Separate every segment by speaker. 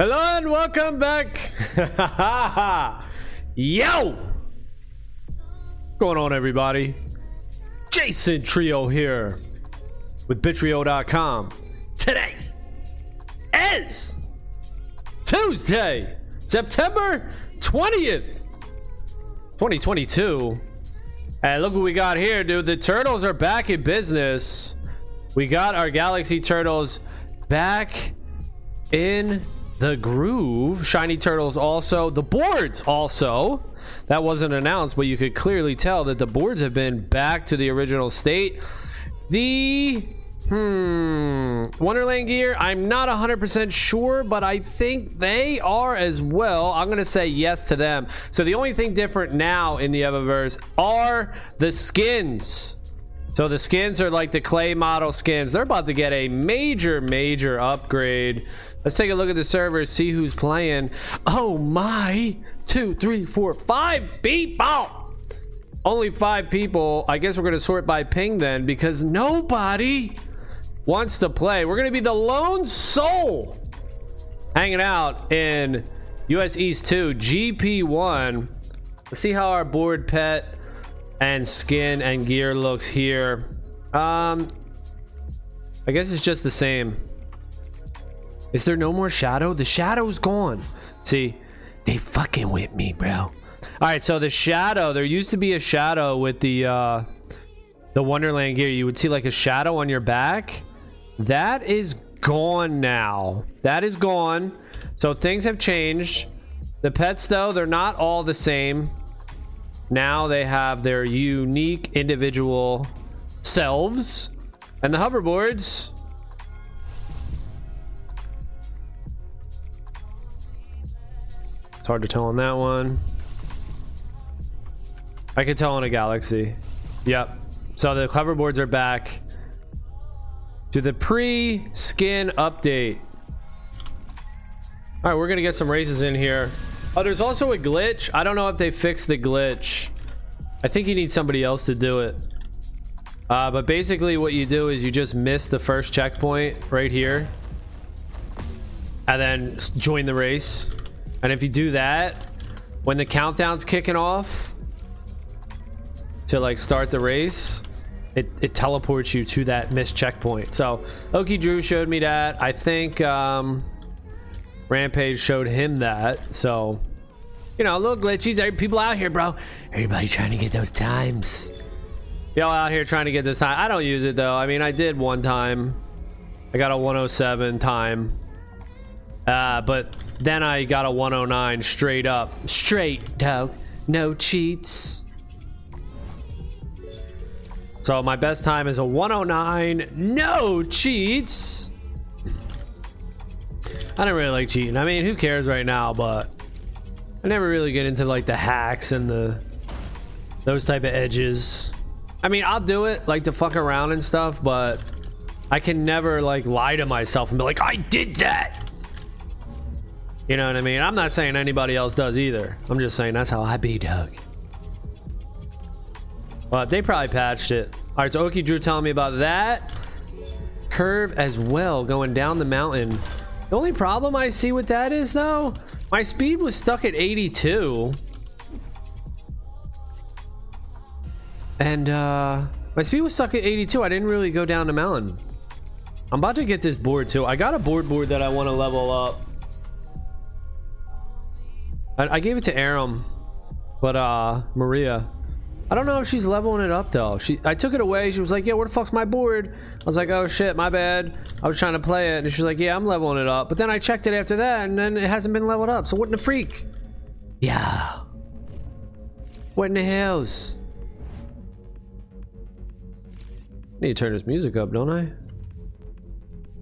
Speaker 1: Hello and welcome back. Yo! Going on, everybody? Jason Trio here with Bittrio.com. Today is Tuesday, September 20th, 2022. And look what we got here, dude. The turtles are back in business. We got our Galaxy Turtles back in the groove. Shiny Turtles also. The boards also. That wasn't announced, but you could clearly tell that the boards have been back to the original state. The hmm Wonderland gear, I'm not 100% sure, but I think they are as well. I'm going to say yes to them. So the only thing different now in the Evaverse are the skins. So the skins are like the clay model skins. They're about to get a major, major upgrade. Let's take a look at the servers, see who's playing. Oh my! Two, three, four, five people! Only five people. I guess we're to sort by ping then because nobody wants to play. We're to be the lone soul hanging out in US East 2 GP1. Let's see how our board pet and skin and gear looks here. Um, I guess it's just the same. Is there no more shadow? The shadow's gone. See, they fucking with me, bro. All right, so the shadow. There used to be a shadow with the uh, the Wonderland gear. You would see like a shadow on your back. That is gone now. That is gone. So things have changed. The pets, though, they're not all the same. Now they have their unique individual selves. And the hoverboards. Hard to tell on that one. I could tell on a Galaxy. Yep. So the hoverboards are back to the pre-skin update. All right, we're gonna get some races in here. Oh, there's also a glitch. I don't know if they fixed the glitch. I think you need somebody else to do it. Uh, but basically what you do is you just miss the first checkpoint right here. And then join the race. And if you do that, when the countdown's kicking off to like start the race, it, it teleports you to that missed checkpoint. So Oki Drew showed me that. I think um, Rampage showed him that. So, you know, a little glitchies. People out here, bro. Everybody trying to get those times. Y'all out here trying to get this time. I don't use it though. I mean, I did one time. I got a 107 time. Uh, but then I got a 109 straight up. Straight, dog. No cheats. So my best time is a 109. No cheats. I don't really like cheating. I mean, who cares right now, but I never really get into like the hacks and the those type of edges. I mean, I'll do it like to fuck around and stuff, but I can never like lie to myself and be like, I did that. You know what I mean? I'm not saying anybody else does either. I'm just saying that's how I be, Doug. Well, they probably patched it. All right, so Oki Drew telling me about that curve as well, going down the mountain. The only problem I see with that is though, my speed was stuck at 82. And uh my speed was stuck at 82. I didn't really go down the mountain. I'm about to get this board too. I got a board board that I want to level up. I, I gave it to Aram, but uh Maria. I don't know if she's leveling it up though. She I took it away. She was like, "Yeah, where the fuck's my board?" I was like, "Oh shit, my bad. I was trying to play it." And she's like, "Yeah, I'm leveling it up." But then I checked it after that, and then it hasn't been leveled up. So what in the freak? Yeah. What in the hells? Need to turn this music up, don't I?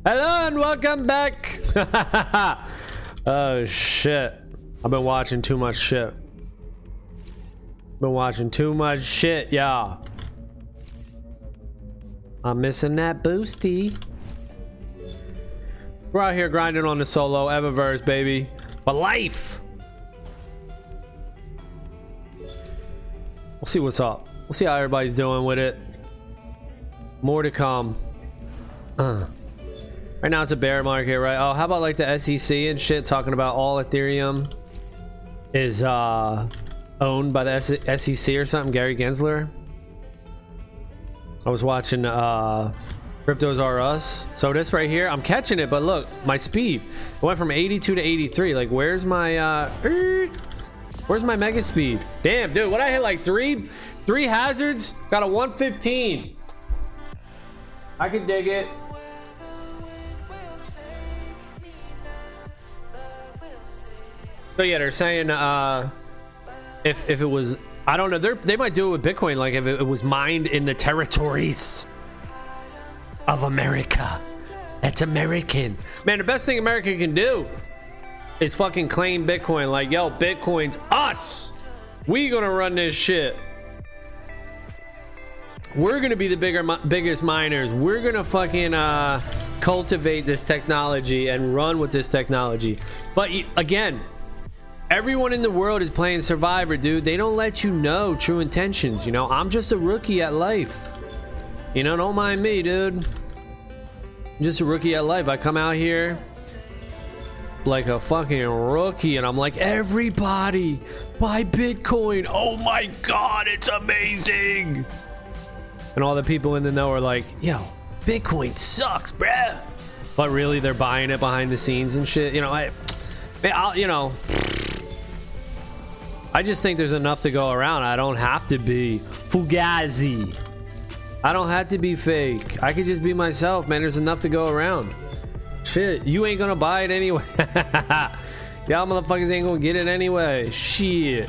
Speaker 1: Hello and welcome back. oh shit. I've been watching too much shit. Been watching too much shit, y'all. I'm missing that boosty. We're out here grinding on the solo Evaverse, baby. For life. We'll see what's up. We'll see how everybody's doing with it. More to come. Uh. Right now it's a bear market, right? Oh, how about like the SEC and shit talking about all Ethereum is uh owned by the SEC or something? Gary Gensler. I was watching uh Cryptos R Us. So this right here, I'm catching it, but look, my speed. It went from 82 to 83. Like, where's my uh er, where's my mega speed? Damn, dude, what I hit like three three hazards? Got a 115. I can dig it. So yeah, they're saying uh, if if it was, I don't know, they might do it with Bitcoin, like if it, it was mined in the territories of America. That's American, man. The best thing America can do is fucking claim Bitcoin. Like, yo, Bitcoin's us. We gonna run this shit. We're gonna be the bigger, biggest miners. We're gonna fucking uh, cultivate this technology and run with this technology. But again, Everyone in the world is playing Survivor, dude. They don't let you know true intentions. You know, I'm just a rookie at life. You know, don't mind me, dude. I'm just a rookie at life. I come out here like a fucking rookie and I'm like, everybody buy Bitcoin. Oh my God, it's amazing. And all the people in the know are like, yo, Bitcoin sucks, bruh. But really, they're buying it behind the scenes and shit. You know, I, I'll, you know, I just think there's enough to go around. I don't have to be Fugazi. I don't have to be fake. I could just be myself, man. There's enough to go around. Shit, you ain't gonna buy it anyway. Y'all motherfuckers ain't gonna get it anyway. Shit.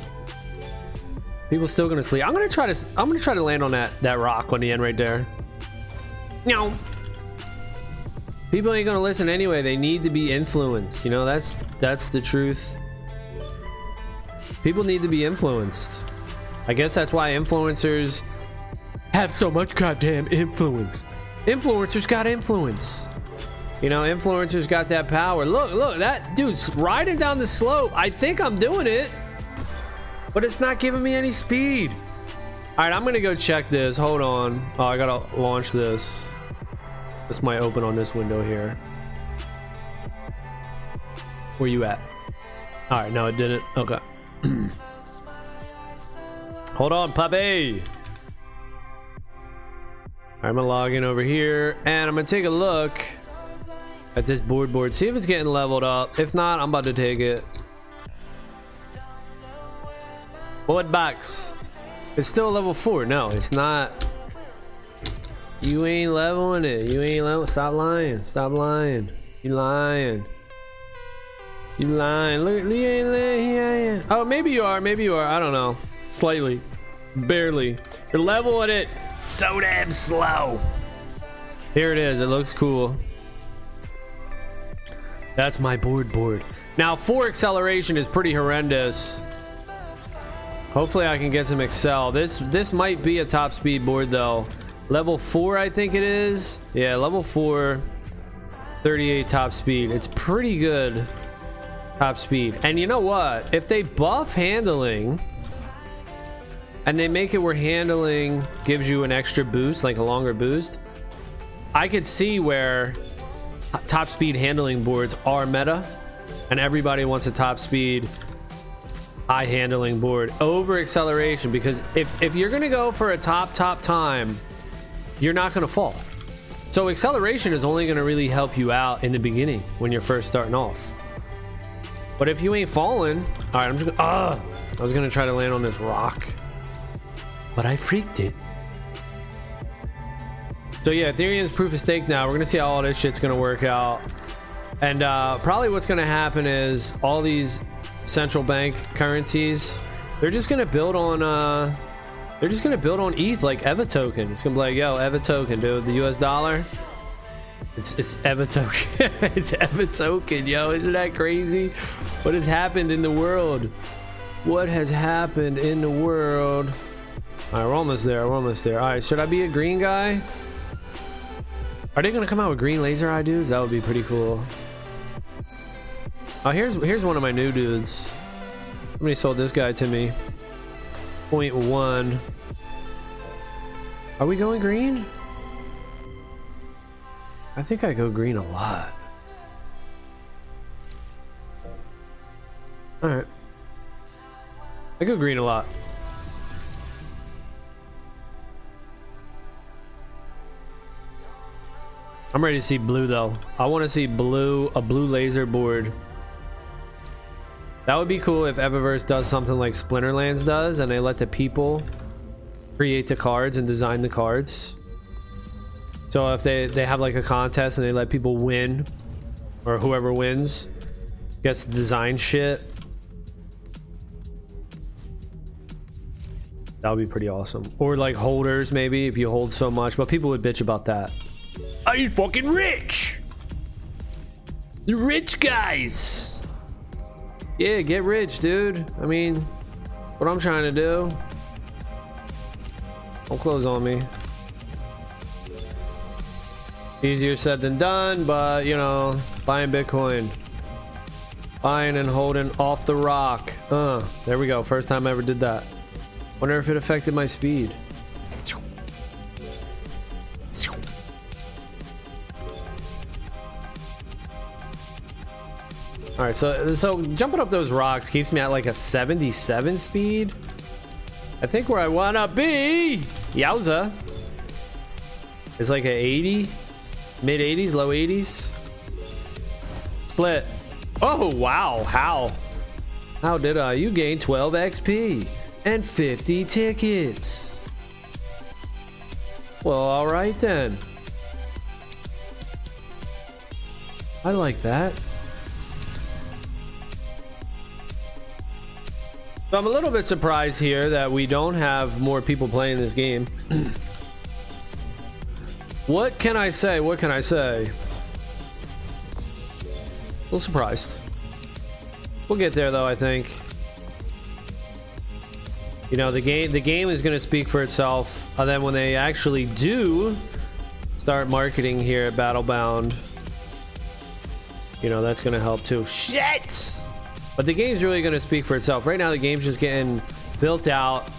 Speaker 1: People still gonna sleep. I'm gonna try to. I'm gonna try to land on that that rock on the end right there. No. People ain't gonna listen anyway. They need to be influenced. You know that's that's the truth. People need to be influenced. I guess that's why influencers have so much goddamn influence. Influencers got influence. You know, influencers got that power. Look, look, that dude's riding down the slope. I think I'm doing it, but it's not giving me any speed. All right, I'm gonna go check this. Hold on. Oh, I gotta launch this. This might open on this window here. Where you at? All right, no, it didn't. Okay. Hold on, puppy. I'm gonna log in over here and I'm gonna take a look at this board board. See if it's getting leveled up. If not, I'm about to take it. Board box. It's still level four. No, it's not. You ain't leveling it. You ain't level. Stop lying. Stop lying. You lying. You lying. Look, lying. Oh, maybe you are. Maybe you are. I don't know. Slightly. Barely. You're leveling it so damn slow. Here it is. It looks cool. That's my board board. Now, 4 acceleration is pretty horrendous. Hopefully I can get some excel. This this might be a top speed board though. Level 4 I think it is. Yeah, level 4 38 top speed. It's pretty good top speed. And you know what? If they buff handling and they make it where handling gives you an extra boost, like a longer boost, I could see where top speed handling boards are meta and everybody wants a top speed high handling board over acceleration because if, if you're going to go for a top top time you're not going to fall so acceleration is only going to really help you out in the beginning when you're first starting off but if you ain't falling, all right, I'm just gonna, uh, I was gonna try to land on this rock, but I freaked it. So yeah, Ethereum's proof of stake now. We're gonna see how all this shit's gonna work out. And uh, probably what's gonna happen is all these central bank currencies, they're just gonna build on uh, they're just gonna build on ETH like EVA token. It's gonna be like, yo, EVA token, dude, the US dollar. It's it's EVA token. it's EVA token, yo. Isn't that crazy? What has happened in the world? What has happened in the world? All right, we're almost there. We're almost there. All right, should I be a green guy? Are they gonna come out with green laser eye dudes? That would be pretty cool. Oh, here's here's one of my new dudes. Somebody sold this guy to me. Point one. Are we going green? I think I go green a lot. Alright. I go green a lot. I'm ready to see blue though. I want to see blue, a blue laser board. That would be cool if Evaverse does something like Splinterlands does and they let the people create the cards and design the cards. So if they, they have like a contest and they let people win or whoever wins gets to design shit. That would be pretty awesome. Or like holders maybe if you hold so much, but people would bitch about that. Are you fucking rich? The rich guys. Yeah, get rich, dude. I mean, what I'm trying to do. Don't close on me. Easier said than done, but you know, buying Bitcoin. Buying and holding off the rock. Uh, there we go. First time I ever did that. Wonder if it affected my speed. All right, so so jumping up those rocks keeps me at like a 77 speed. I think where I wanna be, yowza, is like a 80, mid 80s, low 80s. Split. Oh wow, how? How did I? You gained 12 XP and 50 tickets. Well, all right then. I like that. So I'm a little bit surprised here that we don't have more people playing this game. what can I say? What can I say? A little surprised. We'll get there though, I think. You know, the game the game is going to speak for itself. And then when they actually do start marketing here at Battlebound, you know, that's going to help too. Shit! But the game's really going to speak for itself. Right now, the game's just getting built out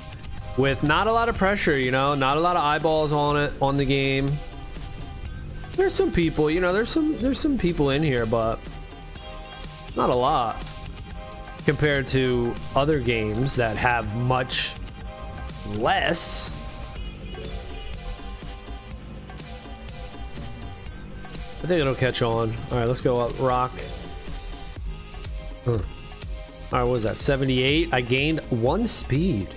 Speaker 1: with not a lot of pressure, you know, not a lot of eyeballs on it on the game. There's some people, you know, there's some there's some people in here, but not a lot compared to other games that have much less. I think it'll catch on. All right, let's go up rock. All right, what was that? 78. I gained one speed.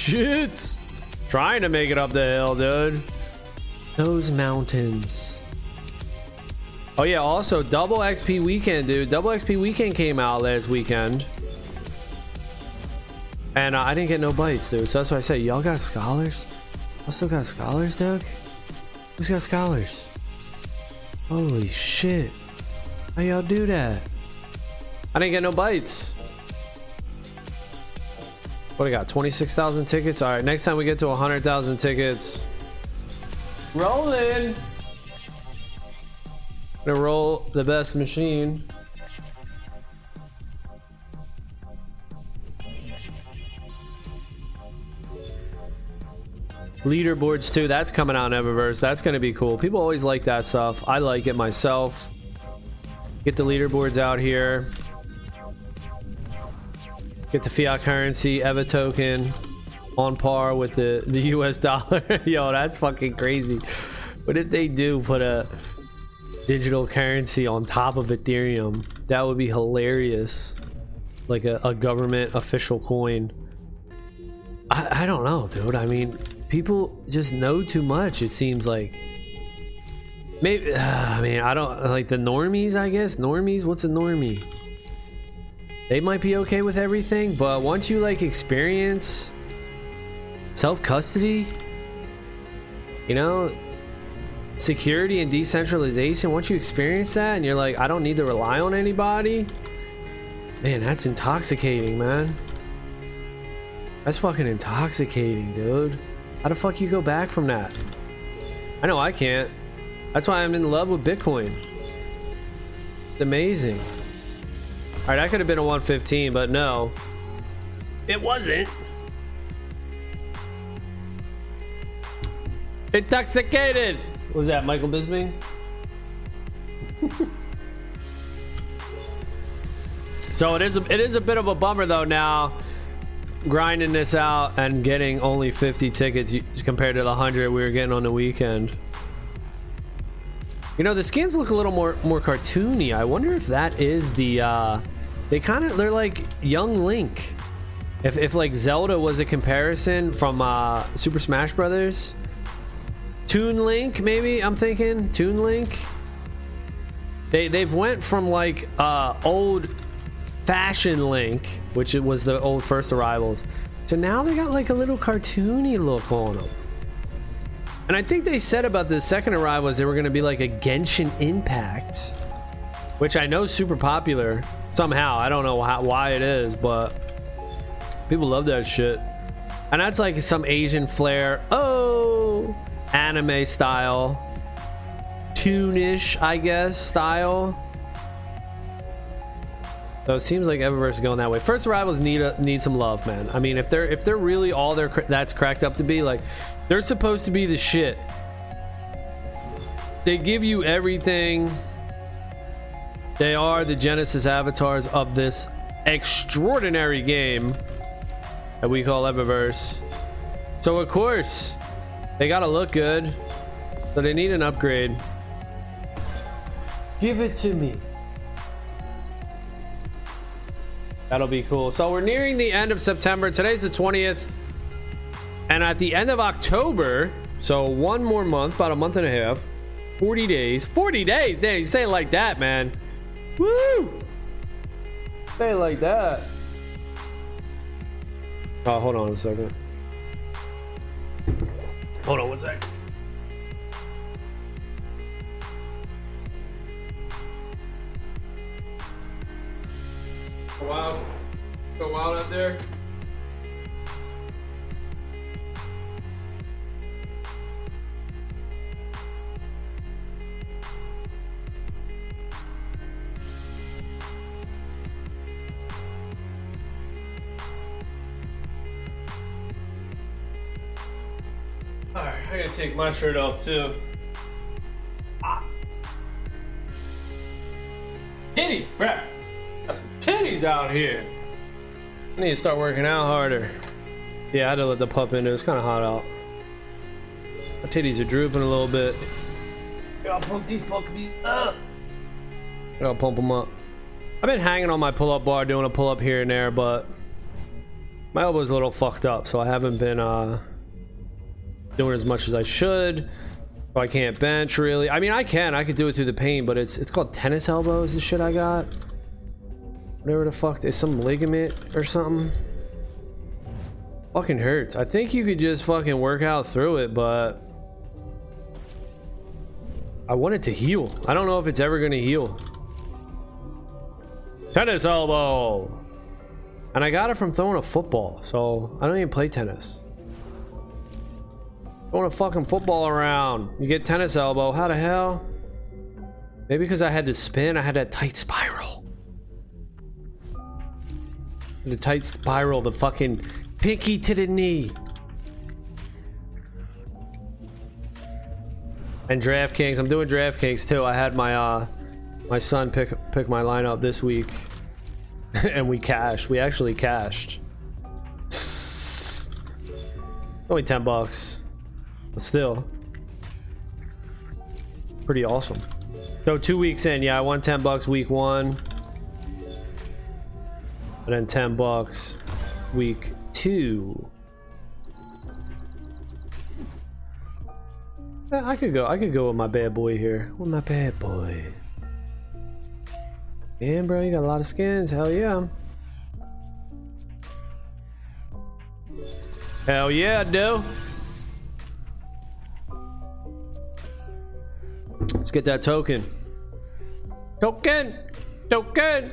Speaker 1: Shit! Trying to make it up the hill, dude. Those mountains. Oh yeah, also double XP weekend, dude. Double XP weekend came out last weekend. And uh, I didn't get no bites, dude. So that's why I say, y'all got scholars? I still got scholars, Doug? Who's got scholars? Holy shit. How y'all do that? I didn't get no bites. What I got? 26,000 tickets? Alright, next time we get to 100,000 tickets. Rolling! Gonna roll the best machine. leaderboards too that's coming out in evaverse that's to be cool people always like that stuff i like it myself get the leaderboards out here get the fiat currency eva token on par with the the us dollar yo that's fucking crazy what if they do put a digital currency on top of ethereum that would be hilarious like a, a government official coin I, I don't know dude i mean people just know too much. It seems like maybe. Uh, I mean, I don't like the normies. I guess normies. What's a normie? They might be okay with everything, but once you like experience self custody, you know, security and decentralization. Once you experience that, and you're like, I don't need to rely on anybody. Man, that's intoxicating, man. That's fucking intoxicating, dude. How the fuck you go back from that? I know I can't. That's why I'm in love with Bitcoin. It's amazing. All right, I could have been a 115, but no. It wasn't. Intoxicated. Was that Michael Bisping? so it is a, it is a bit of a bummer though now grinding this out and getting only 50 tickets compared to the 100 we were getting on the weekend. You know, the skins look a little more more cartoony. I wonder if that is the uh they kind of they're like young Link. If if like Zelda was a comparison from uh Super Smash Brothers, Toon Link maybe I'm thinking Toon Link. They they've went from like uh old fashion Link, which it was the old first arrivals, to now they got like a little cartoony look on them. And I think they said about the second arrival arrivals they were going to be like a Genshin Impact, which I know is super popular somehow. I don't know how, why it is, but people love that shit. And that's like some Asian flair. Oh, anime style, toonish, I guess style. So it seems like Evaverse is going that way. First arrivals need a, need some love, man. I mean, if they're if they're really all they're that's cracked up to be, like they're supposed to be the shit. They give you everything. They are the Genesis avatars of this extraordinary game that we call Evaverse. So of course, they gotta look good. So they need an upgrade. Give it to me. That'll be cool. So we're nearing the end of September. Today's the 20th. And at the end of October, so one more month, about a month and a half, 40 days. 40 days? Damn, you say it like that, man. Woo! Say it like that. Oh, hold on a second. Hold on one second. Go out. Go out there. I gotta take my shirt off too. Ah. Titties, crap. Got some titties out here. I need to start working out harder. Yeah, I had to let the pup in. It was kind of hot out. My titties are drooping a little bit. I'll pump these puppies up. Gotta pump them up. I've been hanging on my pull-up bar, doing a pull-up here and there, but my elbow's a little fucked up, so I haven't been uh doing as much as I should. I can't bench really. I mean, I can. I could do it through the pain, but it's it's called tennis elbows. The shit I got. Whatever the fuck is some ligament or something. Fucking hurts. I think you could just fucking work out through it, but I want it to heal. I don't know if it's ever gonna heal. Tennis elbow. And I got it from throwing a football, so I don't even play tennis. Throwing a fucking football around. You get tennis elbow. How the hell? Maybe because I had to spin, I had that tight spiral. The tight spiral, the fucking pinky to the knee. And DraftKings, I'm doing DraftKings too. I had my uh my son pick pick my lineup this week. and we cashed. We actually cashed. Only 10 bucks. But still. Pretty awesome. So two weeks in, yeah, I won 10 bucks week one. And then 10 bucks week two. Yeah, I could go. I could go with my bad boy here. With my bad boy. Yeah, bro, you got a lot of skins. Hell yeah. Hell yeah, I Let's get that token. Token! Token!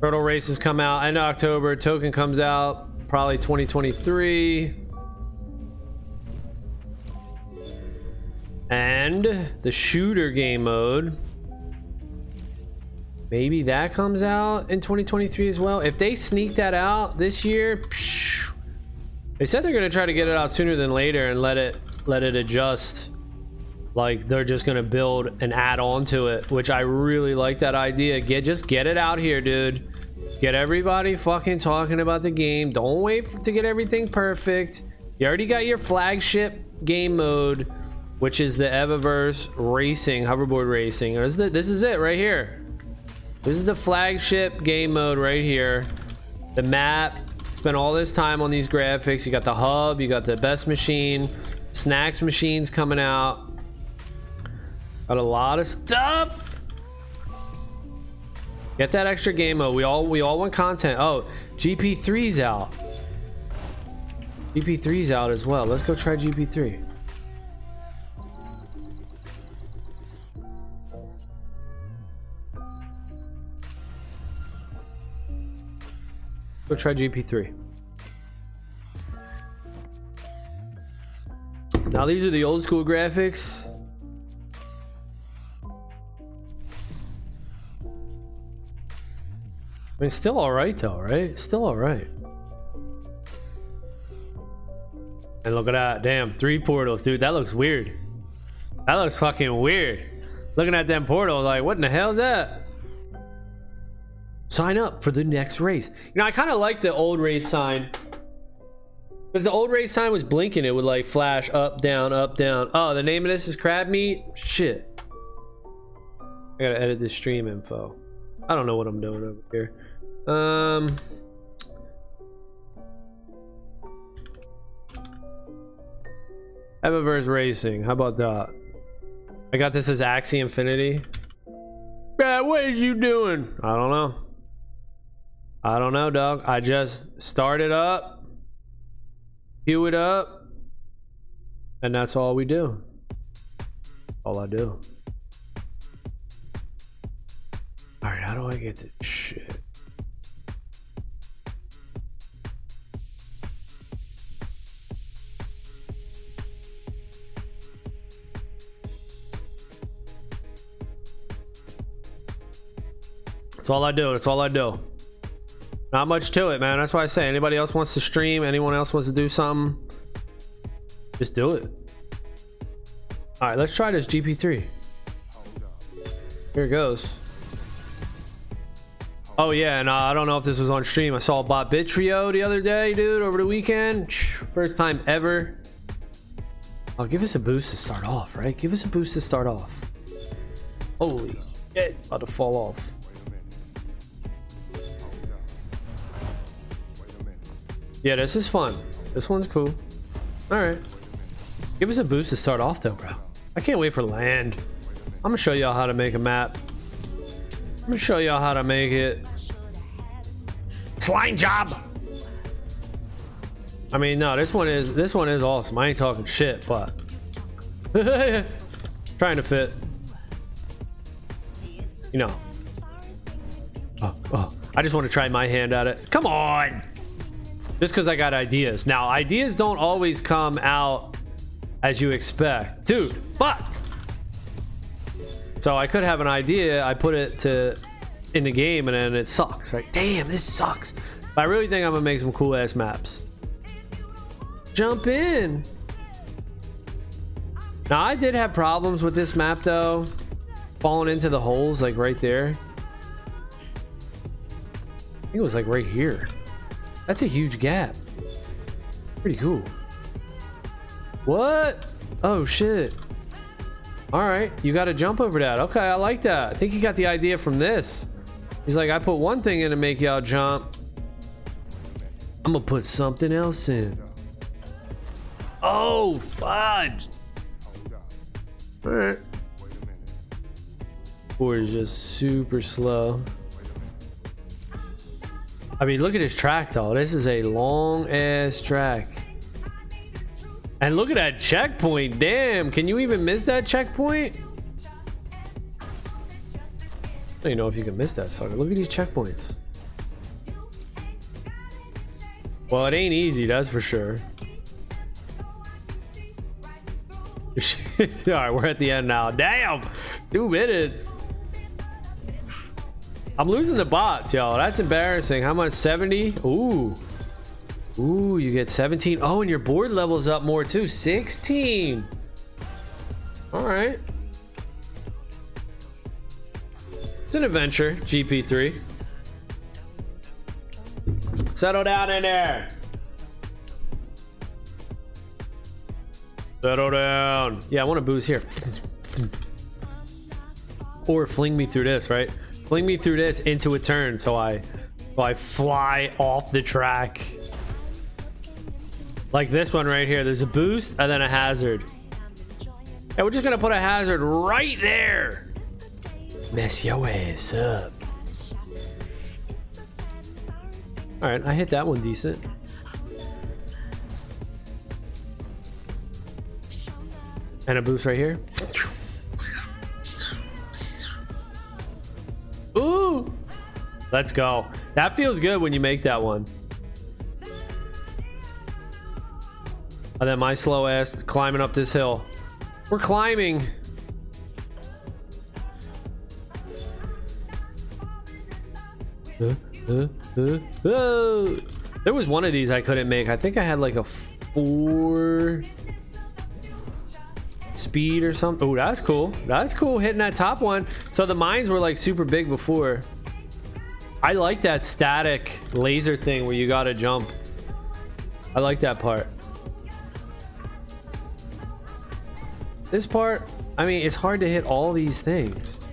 Speaker 1: Turtle races come out in October. Token comes out probably 2023. And the shooter game mode maybe that comes out in 2023 as well. If they sneak that out this year, they said they're gonna try to get it out sooner than later and let it let it adjust. Like they're just gonna build and add-on to it, which I really like that idea. Get just get it out here, dude. Get everybody fucking talking about the game. Don't wait to get everything perfect. You already got your flagship game mode, which is the Evaverse Racing, hoverboard racing. This is it right here. This is the flagship game mode right here. The map. Spent all this time on these graphics. You got the hub. You got the best machine. Snacks machines coming out. Got a lot of stuff. Get that extra game mode. We all we all want content. Oh, GP3's out. GP3's out as well. Let's go try GP3. Go try GP3. Now these are the old school graphics. I mean, still all right though, right? Still all right. And look at that, damn, three portals, dude. That looks weird. That looks fucking weird. Looking at them portals, like, what in the hell is that? Sign up for the next race. You know, I kind of like the old race sign. Because the old race sign was blinking, it would like flash up, down, up, down. Oh, the name of this is crab meat? Shit. I gotta edit this stream info. I don't know what I'm doing over here. Um. Evaverse Racing. How about that? I got this as Axie Infinity. Yeah, what is you doing? I don't know. I don't know, dog. I just start it up, queue it up, and that's all we do. All I do. All right, how do I get this shit? That's all I do. That's all I do. Not much to it, man. That's why I say anybody else wants to stream, anyone else wants to do something, just do it. All right, let's try this GP3. Here it goes. Oh yeah, and uh, I don't know if this was on stream. I saw Bob Bitrio the other day, dude, over the weekend. First time ever. Oh, give us a boost to start off, right? Give us a boost to start off. Holy shit, about to fall off. Yeah, this is fun. This one's cool. All right. Give us a boost to start off, though, bro. I can't wait for land. I'm gonna show y'all how to make a map. I'm gonna show y'all how to make it. Slime job. I mean, no, this one is this one is awesome. I ain't talking shit, but trying to fit. You know. Oh, oh. I just want to try my hand at it. Come on. Just because I got ideas. Now, ideas don't always come out as you expect. Dude, fuck! So I could have an idea, I put it to in the game, and then it sucks, right? Damn, this sucks. But I really think I'm gonna make some cool ass maps. Jump in. Now I did have problems with this map though, falling into the holes like right there. I think it was like right here. That's a huge gap. Pretty cool. What? Oh shit. All right, you got to jump over that. Okay, I like that. I think he got the idea from this. He's like, I put one thing in to make y'all jump. I'm gonna put something else in. Oh, fudge. All right. Or is just super slow. I mean, look at this track though. This is a long ass track. And look at that checkpoint. Damn, can you even miss that checkpoint? I don't even know if you can miss that sucker. Look at these checkpoints. Well, it ain't easy, that's for sure. Alright, we're at the end now. Damn! Two minutes. I'm losing the bots, y'all. That's embarrassing. How much? 70? Ooh. Ooh, you get 17. Oh, and your board level's up more too. 16. All right. It's an adventure, GP3. Settle down in there. Settle down. Yeah, I want to boost here. Or fling me through this, right? Fling me through this into a turn so I so I fly off the track. Like this one right here. There's a boost and then a hazard. And we're just gonna put a hazard right there. Mess your ass up. Alright, I hit that one decent. And a boost right here. Ooh! Let's go. That feels good when you make that one. And then my slow ass climbing up this hill. We're climbing. Uh, uh, uh. There was one of these I couldn't make. I think I had like a four speed or something. Oh, that's cool. That's cool hitting that top one. So the mines were like super big before. I like that static laser thing where you gotta jump. I like that part. This part, I mean, it's hard to hit all these things.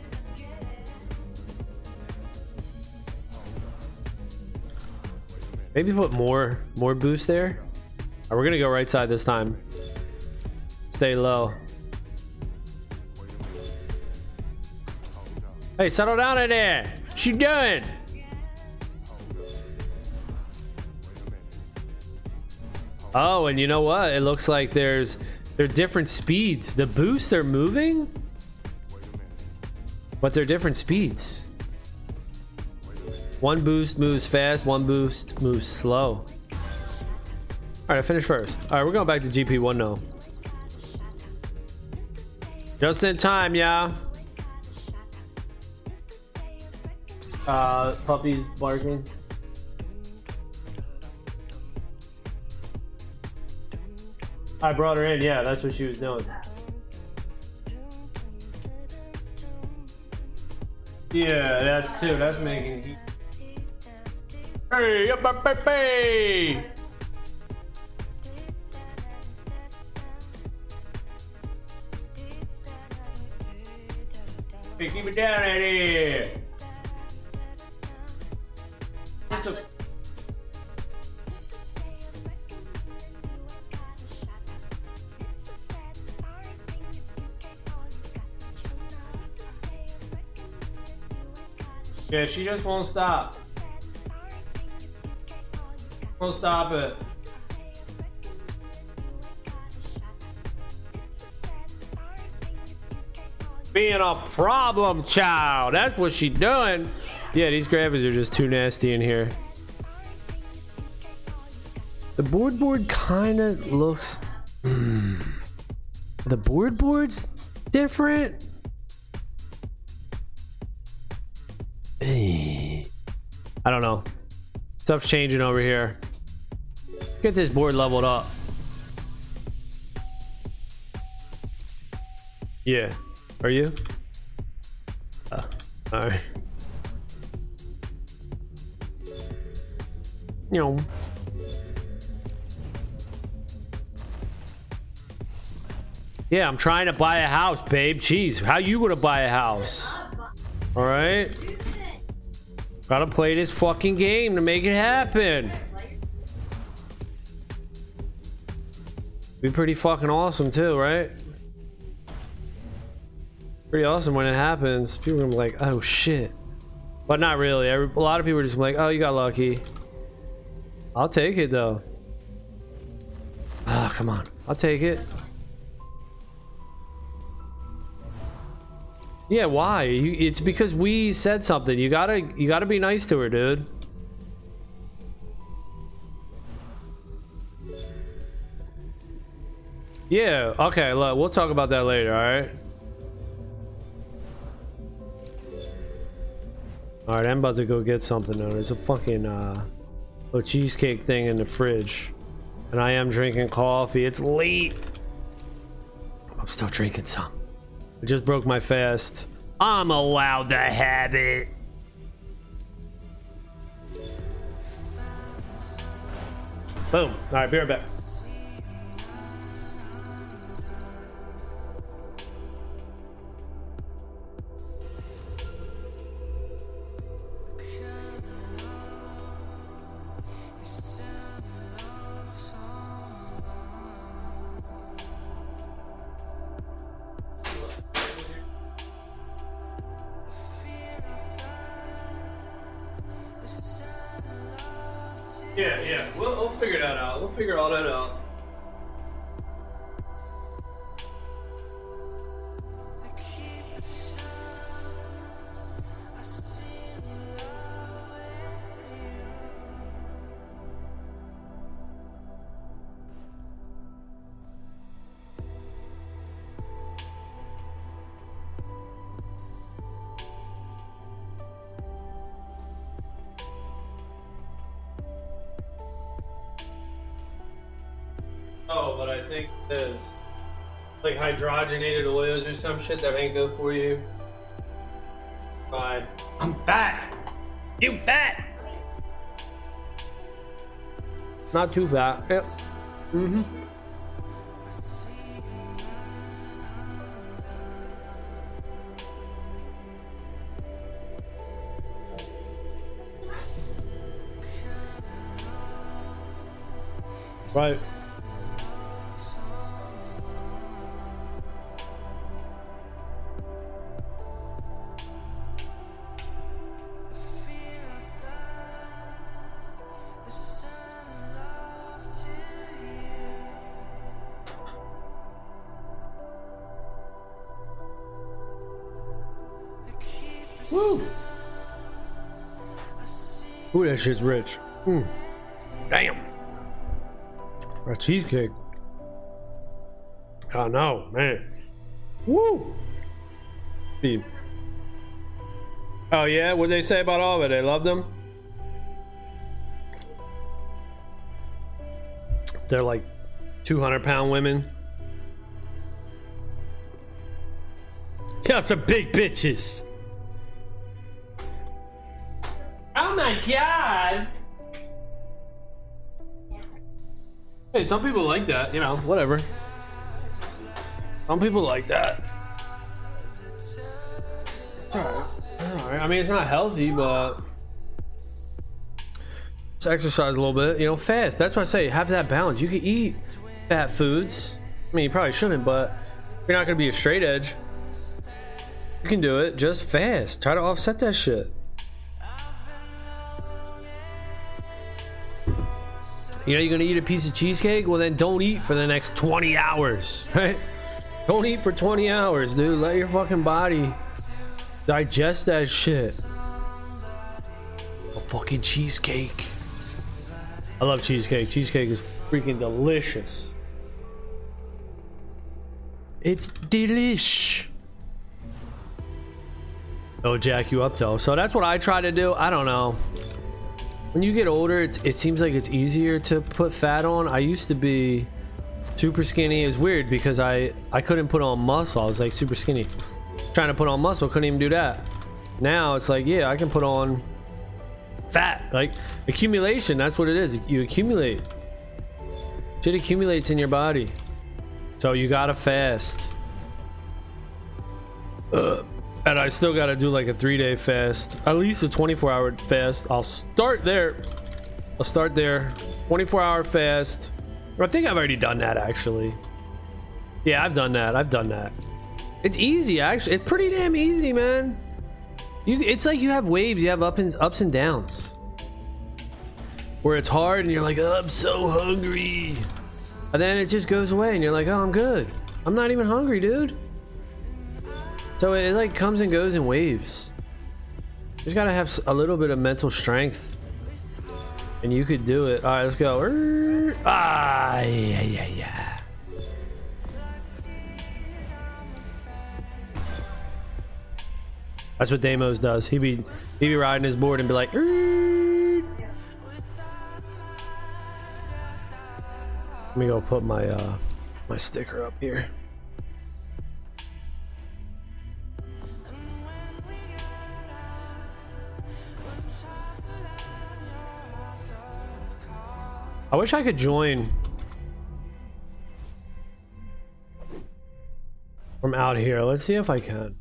Speaker 1: Maybe put more more boost there. Right, we're gonna go right side this time. Stay low. Hey, settle down in there. What you doing? Oh, and you know what? It looks like there's they're different speeds. The boosts are moving, but they're different speeds. One boost moves fast, one boost moves slow. All right, I finished first. All right, we're going back to GP1 now. Just in time, yeah. Uh, puppies barking. I brought her in. Yeah, that's what she was doing. Yeah, that's too. That's making. Hey, up, hey. Hey, keep it down out here. Yeah, she just won't stop. Won't stop it. Being a problem child. That's what she doing. Yeah, these graphics are just too nasty in here. The board board kind of looks... Mm, the board board's different. I don't know. Stuff's changing over here. Get this board leveled up. Yeah. Are you? Uh, Alright. You know. Yeah, I'm trying to buy a house, babe. Jeez, how you gonna buy a house? All right. Gotta play this fucking game to make it happen. Be pretty fucking awesome too, right? Pretty awesome when it happens. People are like, oh shit. But not really. A lot of people are just like, oh, you got lucky. I'll take it though. Ah, oh, come on. I'll take it. Yeah, why? It's because we said something. You gotta, you gotta be nice to her, dude. Yeah. Okay. Look, we'll talk about that later. All right. All right, I'm about to go get something though. There's a fucking uh, a cheesecake thing in the fridge, and I am drinking coffee. It's late. I'm still drinking some. I just broke my fast. I'm allowed to have it. Boom. All right, be right back. But I think there's like hydrogenated oils or some shit that ain't good for you. Bye.
Speaker 2: I'm fat. You fat.
Speaker 1: Not too fat. Yep. Mm-hmm. That shit's rich. Mm.
Speaker 2: Damn.
Speaker 1: A cheesecake. I know, man. Woo! Beef. Oh yeah, what they say about all of it? They love them. They're like 200 pound women. Yeah, some big bitches. Hey, some people like that, you know, whatever. Some people like that. It's alright. I mean, it's not healthy, but. Let's exercise a little bit, you know, fast. That's why I say have that balance. You can eat fat foods. I mean, you probably shouldn't, but you're not going to be a straight edge. You can do it just fast. Try to offset that shit. You know, you're gonna eat a piece of cheesecake? Well, then don't eat for the next 20 hours, right? Don't eat for 20 hours, dude. Let your fucking body digest that shit. A fucking cheesecake. I love cheesecake. Cheesecake is freaking delicious. It's delish. Oh, jack you up though. So that's what I try to do. I don't know when you get older it's, it seems like it's easier to put fat on. I used to be super skinny. Is weird because i i couldn't put on muscle. I was like super skinny. Trying to put on muscle couldn't even do that. Now it's like yeah i can put on fat. Like accumulation that's what it is. You accumulate. Shit accumulates in your body. So you gotta fast. Ugh. And I still got to do like a three day fast, at least a 24 hour fast. I'll start there. I'll start there. 24 hour fast. I think I've already done that actually. Yeah, I've done that. I've done that. It's easy actually. It's pretty damn easy, man. You, it's like you have waves. You have up and ups and downs. Where it's hard and you're like, oh, I'm so hungry. And then it just goes away and you're like, oh, I'm good. I'm not even hungry, dude. So it like comes and goes in waves. Just gotta have a little bit of mental strength. And you could do it. Alright, let's go. Ah, yeah, yeah, yeah. That's what Damos does. He be he be riding his board and be like. Let me go put my uh my sticker up here. I wish I could join from out here. Let's see if I can.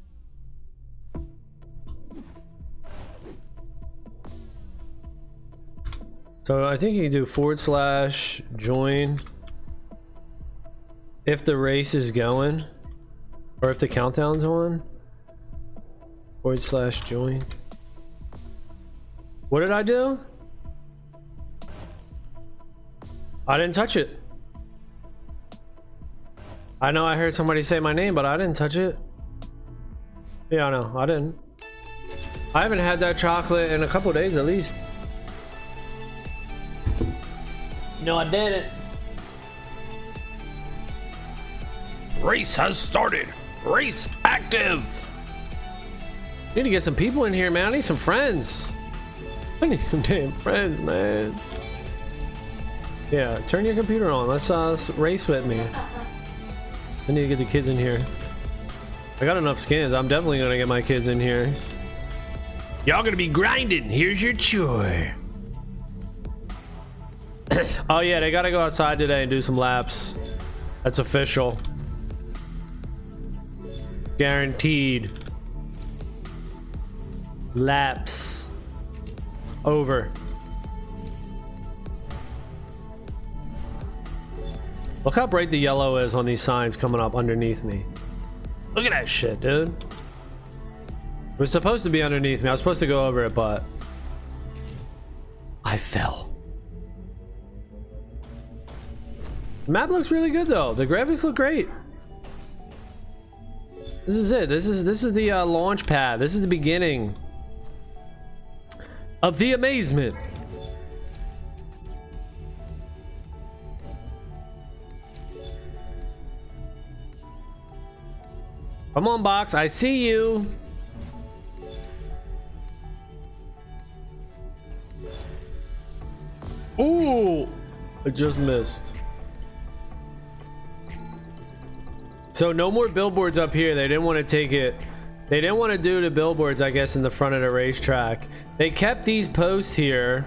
Speaker 1: So I think you can do forward slash join if the race is going or if the countdown's on. Forward slash join. What did I do? I didn't touch it. I know I heard somebody say my name, but I didn't touch it. Yeah, I know. I didn't. I haven't had that chocolate in a couple days at least.
Speaker 2: No, I didn't. Race has started. Race active.
Speaker 1: Need to get some people in here, man. I need some friends. I need some damn friends, man. Yeah, turn your computer on. Let's uh race with me. I need to get the kids in here. I got enough skins. I'm definitely gonna get my kids in here.
Speaker 2: Y'all gonna be grinding. Here's your chore.
Speaker 1: Oh yeah, they gotta go outside today and do some laps. That's official. Guaranteed. Laps. Over. Look how bright the yellow is on these signs coming up underneath me. Look at that shit, dude. It was supposed to be underneath me. I was supposed to go over it, but I fell. The map looks really good though. The graphics look great. This is it. This is this is the uh, launch pad. This is the beginning of the amazement. Come on, box. I see you. Ooh, I just missed. So no more billboards up here. They didn't want to take it. They didn't want to do the billboards, I guess, in the front of the racetrack. They kept these posts here.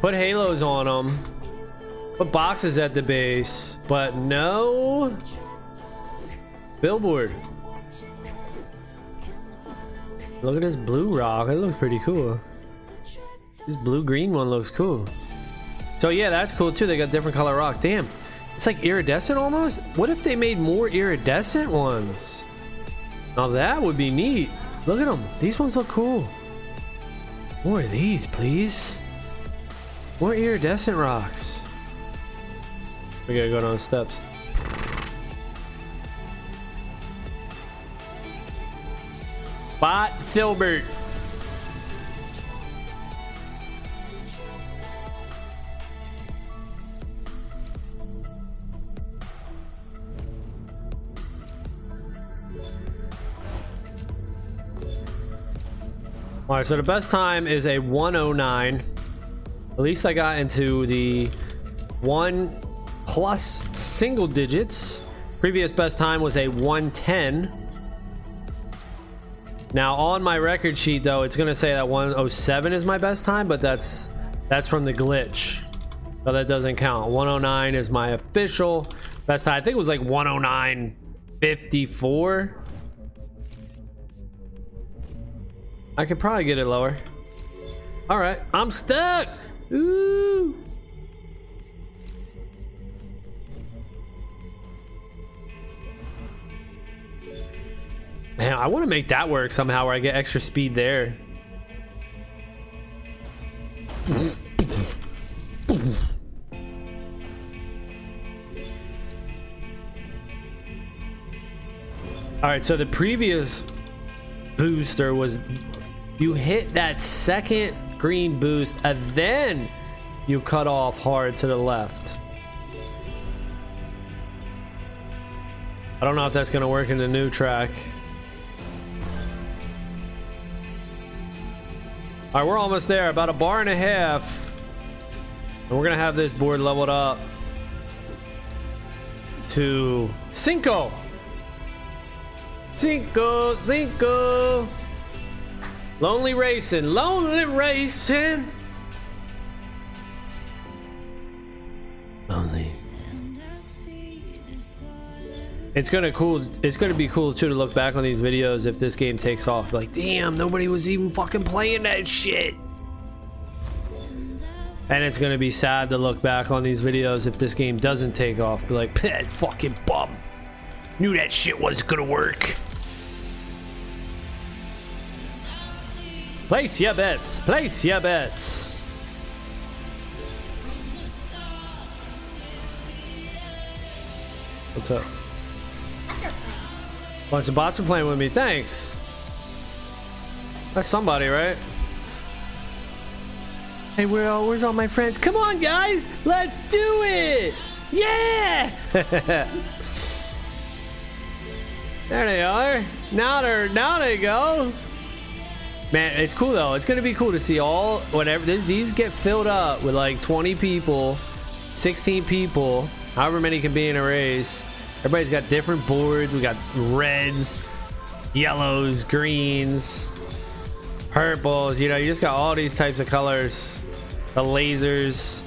Speaker 1: Put halos on them. Put boxes at the base. But no billboard. Look at this blue rock. It looks pretty cool. This blue green one looks cool. So yeah, that's cool too. They got different color rocks. Damn. It's like iridescent almost. What if they made more iridescent ones? Now that would be neat. Look at them. These ones look cool. More of these, please. More iridescent rocks. We gotta go down the steps. Bot Silbert. All right, so the best time is a 109. At least I got into the one plus single digits. Previous best time was a 110. Now on my record sheet though, it's gonna say that 107 is my best time, but that's that's from the glitch. So that doesn't count. 109 is my official best time. I think it was like 109.54. I could probably get it lower. All right, I'm stuck. Ooh. Man, I want to make that work somehow where I get extra speed there. All right, so the previous booster was you hit that second green boost and then you cut off hard to the left. I don't know if that's going to work in the new track. All right, we're almost there. About a bar and a half. And we're going to have this board leveled up to Cinco. Cinco, Cinco. Lonely racing, lonely racing. Lonely. It's gonna cool. It's gonna be cool too to look back on these videos if this game takes off. Like, damn, nobody was even fucking playing that shit. And it's gonna be sad to look back on these videos if this game doesn't take off. Be like, that fucking bum.
Speaker 2: Knew that shit wasn't gonna work.
Speaker 1: Place your bets. Place your bets. What's up? Bunch of bots are playing with me. Thanks. That's somebody, right? Hey, where where's all my friends? Come on, guys, let's do it! Yeah! there they are. Now they're now they go. Man, it's cool though. It's gonna be cool to see all whenever this, these get filled up with like 20 people, 16 people, however many can be in a race. Everybody's got different boards. We got reds, yellows, greens, purples. You know, you just got all these types of colors. The lasers.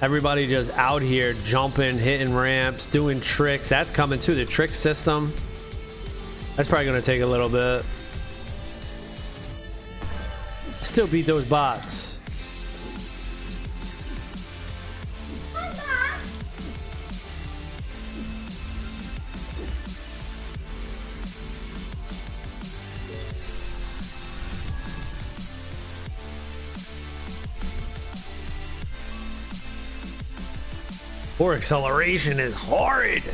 Speaker 1: Everybody just out here jumping, hitting ramps, doing tricks. That's coming too. The trick system. That's probably gonna take a little bit. Still beat those bots. Or acceleration is horrid.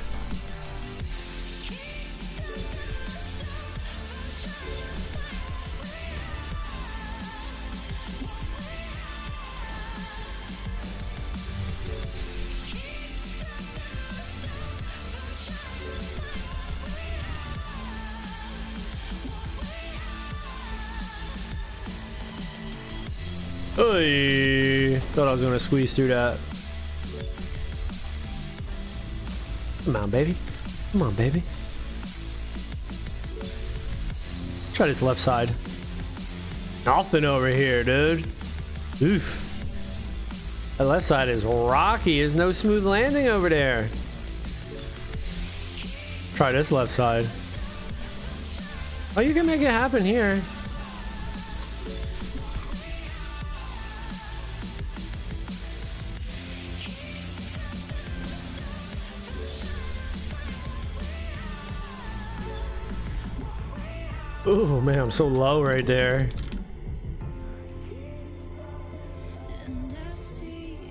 Speaker 1: Hey, thought I was gonna squeeze through that. Come on, baby. Come on, baby. Try this left side. Nothing over here, dude. Oof. The left side is rocky. There's no smooth landing over there. Try this left side. Oh, you can make it happen here. Oh man, I'm so low right there.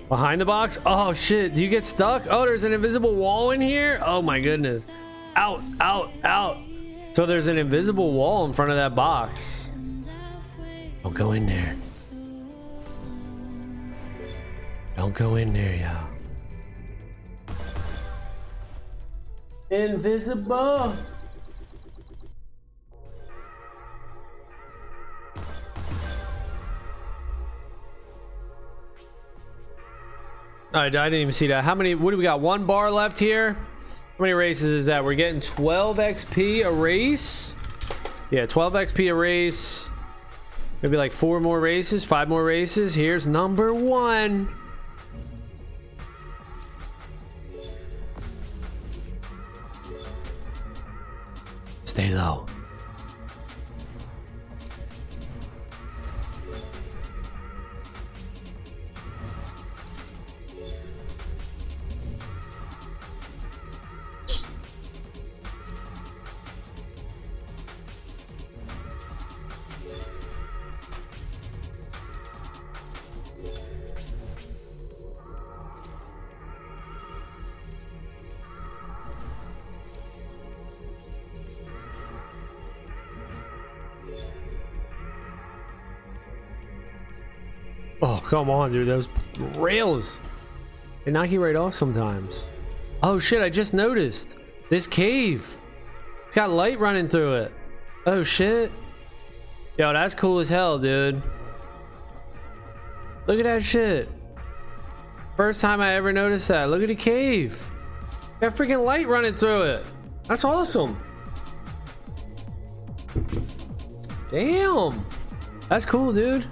Speaker 1: Behind the box? Oh shit, do you get stuck? Oh, there's an invisible wall in here? Oh my goodness. Out, out, out. So there's an invisible wall in front of that box. Don't go in there. Don't go in there, y'all. Invisible. Right, I didn't even see that. How many? What do we got? One bar left here. How many races is that? We're getting 12 XP a race. Yeah, 12 XP a race. Maybe like four more races, five more races. Here's number one. Stay low. Oh, come on, dude. Those rails. They knock you right off sometimes. Oh, shit. I just noticed. This cave. It's got light running through it. Oh, shit. Yo, that's cool as hell, dude. Look at that shit. First time I ever noticed that. Look at the cave. Got freaking light running through it. That's awesome. Damn. That's cool, dude.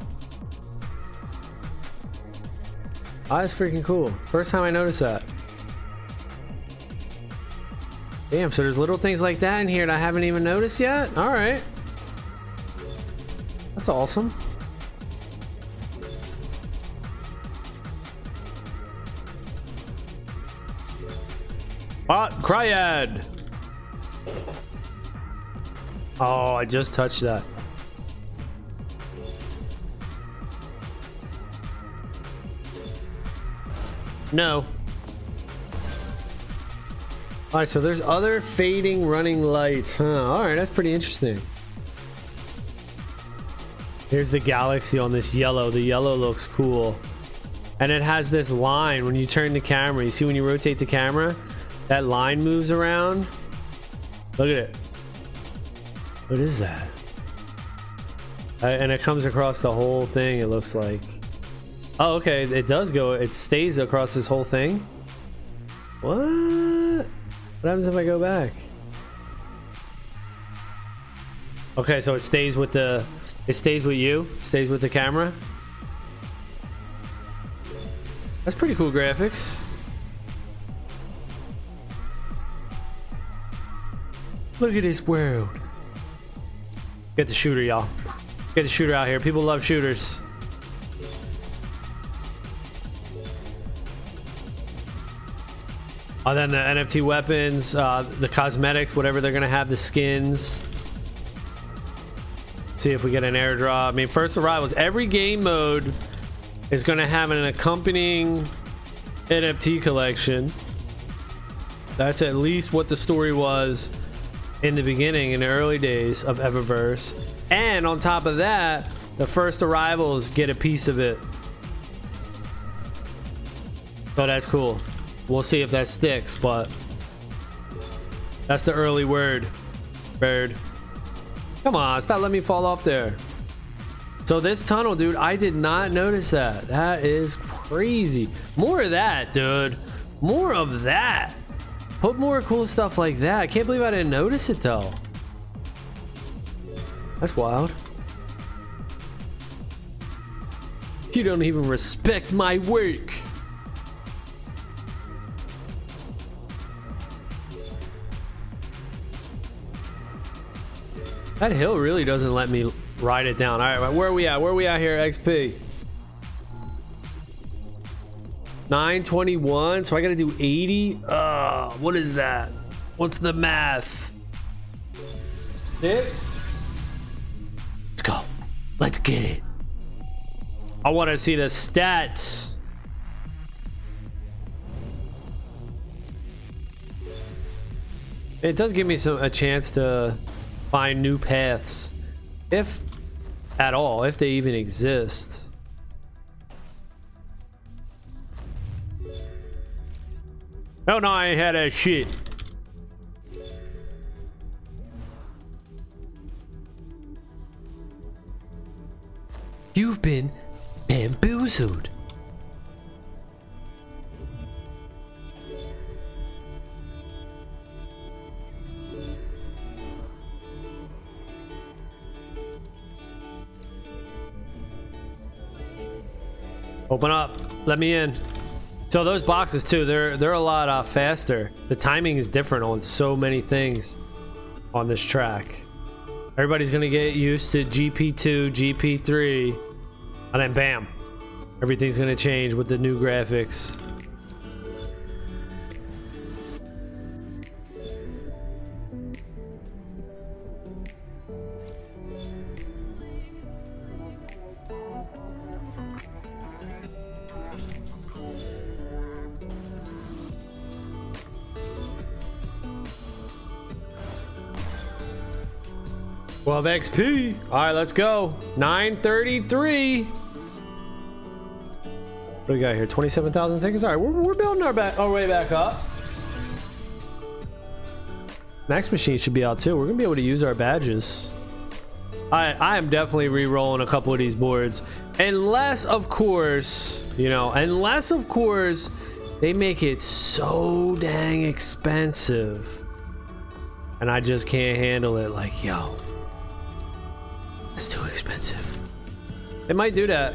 Speaker 1: Oh, that's freaking cool. First time I noticed that. Damn, so there's little things like that in here that I haven't even noticed yet? Alright. That's awesome. Ah, Cryad! Oh, I just touched that. No. Alright, so there's other fading running lights, huh? Alright, that's pretty interesting. Here's the galaxy on this yellow. The yellow looks cool. And it has this line when you turn the camera. You see when you rotate the camera? That line moves around. Look at it. What is that? Uh, and it comes across the whole thing, it looks like. Oh, okay. It does go. It stays across this whole thing. What? What happens if I go back? Okay, so it stays with the... It stays with you? Stays with the camera? That's pretty cool graphics. Look at this world. Get the shooter, y'all. Get the shooter out here. People love shooters. Oh, then the NFT weapons, uh, the cosmetics, whatever they're gonna have, the skins. See if we get an airdrop. I mean, first arrivals. Every game mode is gonna have an accompanying NFT collection. That's at least what the story was in the beginning, in the early days of Evaverse. And on top of that, the first arrivals get a piece of it. So that's cool. We'll see if that sticks, but that's the early word. Bird. Come on, stop letting me fall off there. So this tunnel, dude, I did not notice that. That is crazy. More of that, dude. More of that. Put more cool stuff like that. I can't believe I didn't notice it though. That's wild. You don't even respect my work. That hill really doesn't let me ride it down. All right, where are we at? Where are we at here, XP? 921, so I gotta do 80? Uh, what is that? What's the math? Six? Let's go. Let's get it. I want to see the stats. It does give me some a chance to find new paths, if at all, if they even exist. Oh no, I ain't had that shit. You've been bamboozled. Open up. Let me in. So those boxes too, they're they're a lot uh, faster. The timing is different on so many things on this track. Everybody's gonna get used to GP2, GP3, and then bam, everything's gonna change with the new graphics. Twelve XP. All right, let's go. 933. What do we got here? 27,000 tickets. All right, we're, we're building our back our way back up. Max machine should be out too. We're gonna be able to use our badges. I, I am definitely re-rolling a couple of these boards. Unless, of course, you know, unless, of course, they make it so dang expensive. And I just can't handle it. Like, yo, expensive. They might do that.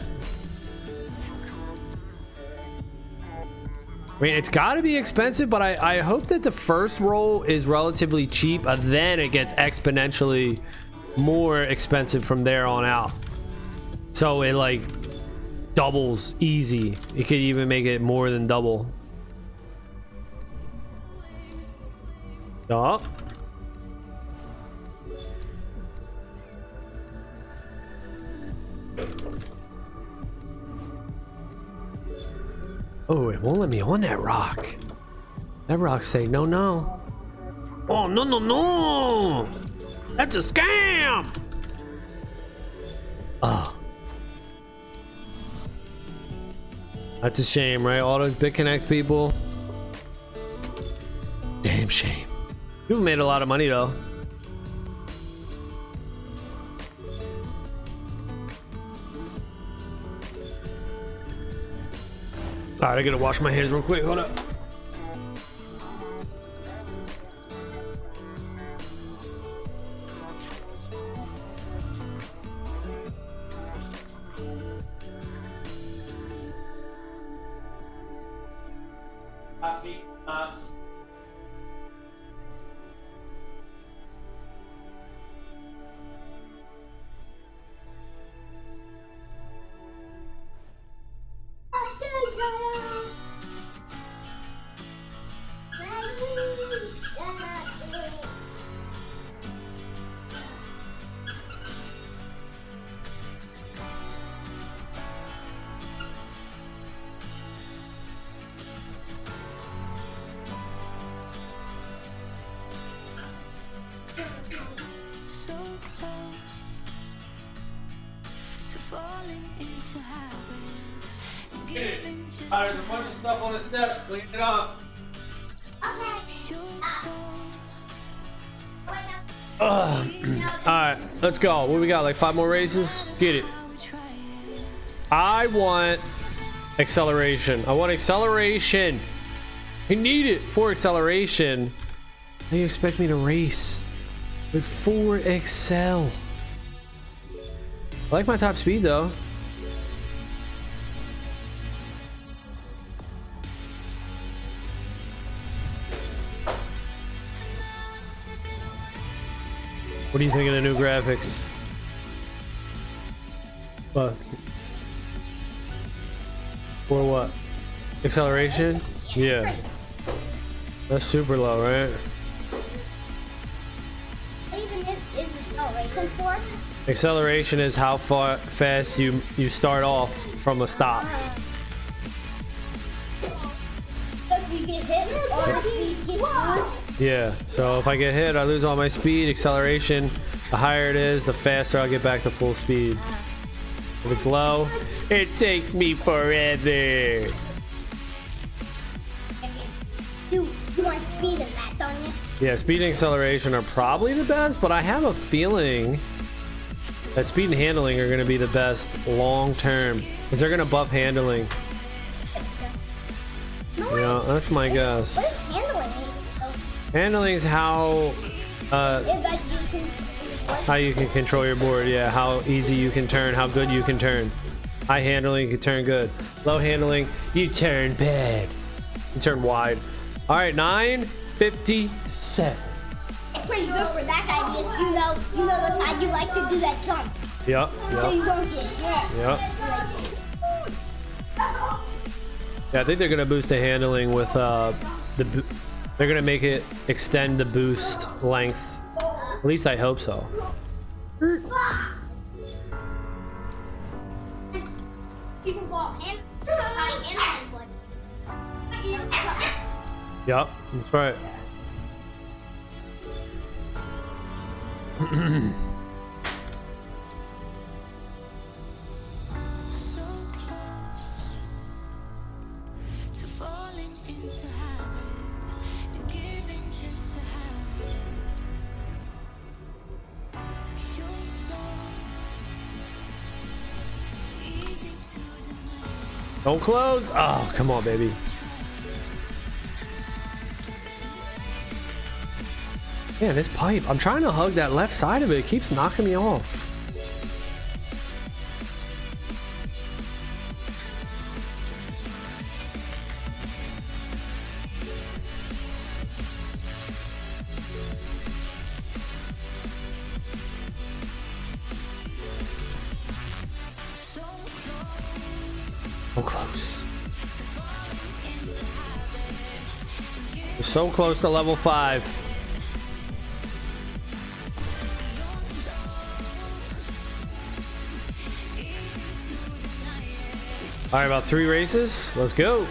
Speaker 1: I mean, it's got to be expensive, but I, I hope that the first roll is relatively cheap, and then it gets exponentially more expensive from there on out. So it like doubles easy. It could even make it more than double. Oh. Oh, it won't let me on that rock. That rock's saying no, no.
Speaker 2: Oh, no, no, no! That's a scam!
Speaker 1: Oh. That's a shame, right? All those BitConnect people. Damn shame. You've made a lot of money though. Alright, I gotta wash my hands real quick. Hold up. Let's go. What we got? Like five more races? Get it. I want acceleration. I want acceleration. I need it for acceleration. How do you expect me to race with four Excel? I like my top speed though. What do you think of the new graphics? What? For what? Acceleration? Yeah. That's super low, right?
Speaker 3: Even if is this for?
Speaker 1: Acceleration is how far fast you you start off from a stop.
Speaker 3: So if you get hit, all your speed gets loose.
Speaker 1: Yeah. So if I get hit, I lose all my speed. Acceleration, the higher it is, the faster I'll get back to full speed. If it's low, it takes me forever.
Speaker 3: You you want speed in that, don't you?
Speaker 1: Yeah, speed and acceleration are probably the best, but I have a feeling that speed and handling are going to be the best long term because they're going to buff handling.
Speaker 3: No,
Speaker 1: uh,
Speaker 3: Yeah,
Speaker 1: that's my guess.
Speaker 3: is handling?
Speaker 1: Handling is how uh,
Speaker 3: you can
Speaker 1: how you can control your board. Yeah, how easy you can turn, how good you can turn. High handling, you can turn good. Low handling, you turn bad. You turn wide. All right, nine fifty-seven.
Speaker 3: It's pretty good for that guy because you know you know the side you like to do that jump,
Speaker 1: Yep,
Speaker 3: so you
Speaker 1: yep,
Speaker 3: don't get hit.
Speaker 1: yep. Yeah, I think they're gonna boost the handling with uh the. They're gonna make it extend the boost length. At least I hope so. Yep, that's right. Don't close. Oh, come on, baby. Man, this pipe. I'm trying to hug that left side of it. It keeps knocking me off. So close to level five. All right, about three races. Let's go.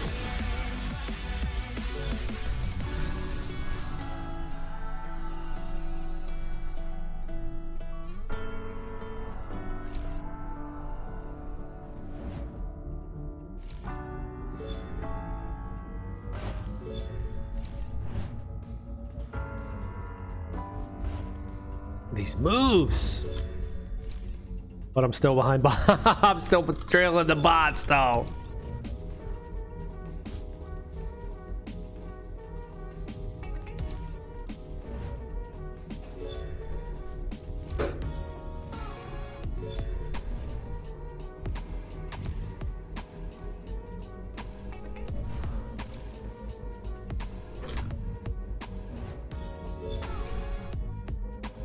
Speaker 1: Still behind. I'm still trailing the bots though.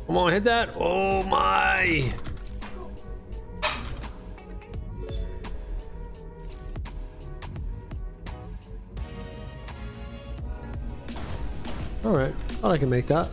Speaker 1: Come on, hit that. Oh my. I can make that.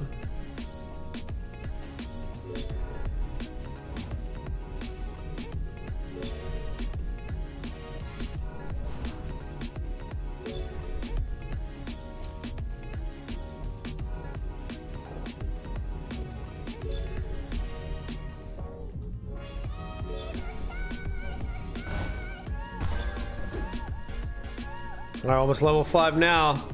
Speaker 1: Almost level five now.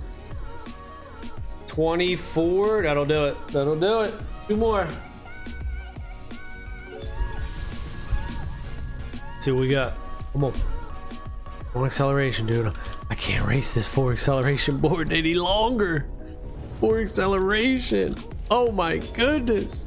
Speaker 1: 24. That'll do it. That'll do it. Two more. See what we got. Come on. One acceleration, dude. I can't race this four acceleration board any longer. Four acceleration. Oh my goodness.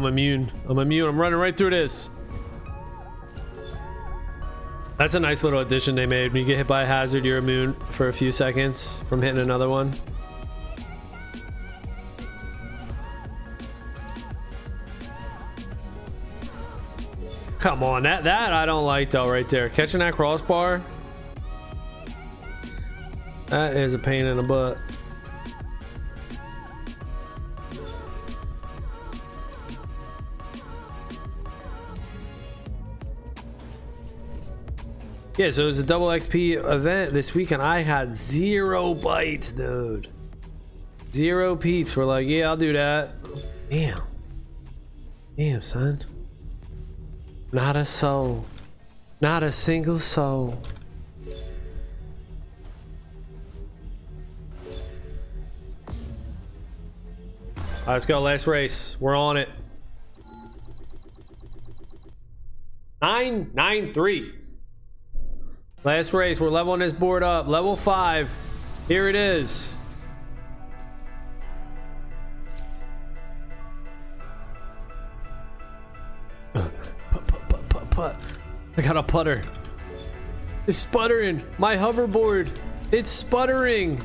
Speaker 1: I'm immune. I'm immune. I'm running right through this. That's a nice little addition they made. When you get hit by a hazard, you're immune for a few seconds from hitting another one. Come on, that that I don't like though right there. Catching that crossbar. That is a pain in the butt. Yeah, so it was a double XP event this weekend. I had zero bites, dude. Zero peeps. We're like, yeah, I'll do that. Damn. Damn, son. Not a soul. Not a single soul. Let's go. Last race. We're on it. Nine, nine, three. Last race, we're leveling this board up. Level five. Here it is. Put, put, put, put, put. I got a putter. It's sputtering. My hoverboard. It's sputtering.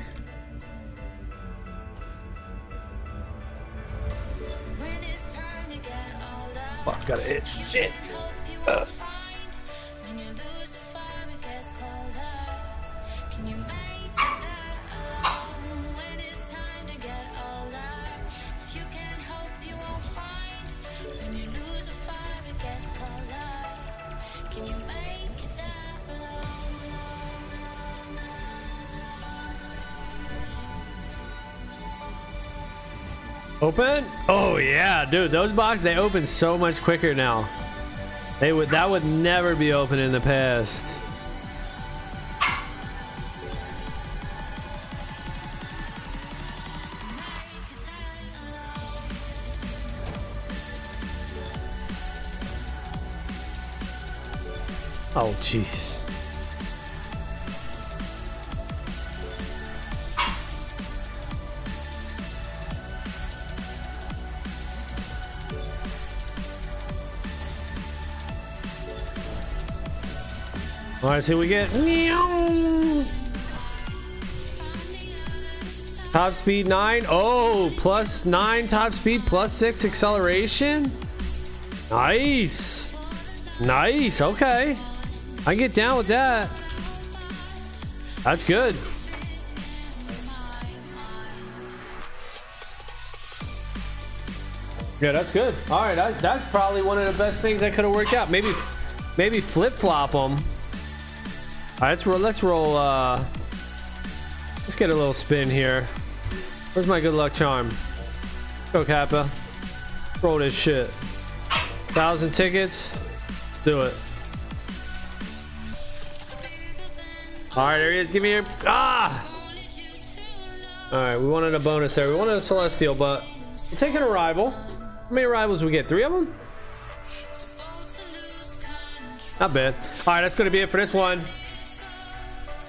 Speaker 1: Fuck, got an itch. Shit. Uh. Open? Oh yeah, dude, those boxes they open so much quicker now. They would that would never be open in the past. Oh jeez. All right, so we get top speed nine. Oh, plus nine top speed, plus six acceleration. Nice, nice. Okay, I can get down with that. That's good. Yeah, that's good. All right, that, that's probably one of the best things that could have worked out. Maybe, maybe flip flop them. All right, let's roll. Let's roll. Uh, let's get a little spin here. Where's my good luck charm? Go Kappa. Roll this shit. Thousand tickets. Do it. All right, there he is. Give me your ah. All right, we wanted a bonus there. We wanted a celestial, but we'll take an arrival. How many arrivals we get? Three of them. Not bad. All right, that's to be it for this one.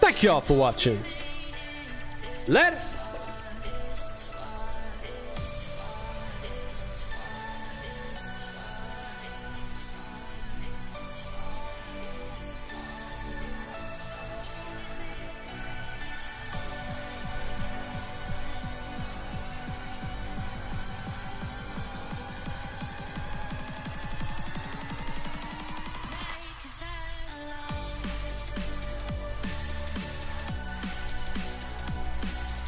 Speaker 1: Thank you all for watching. Let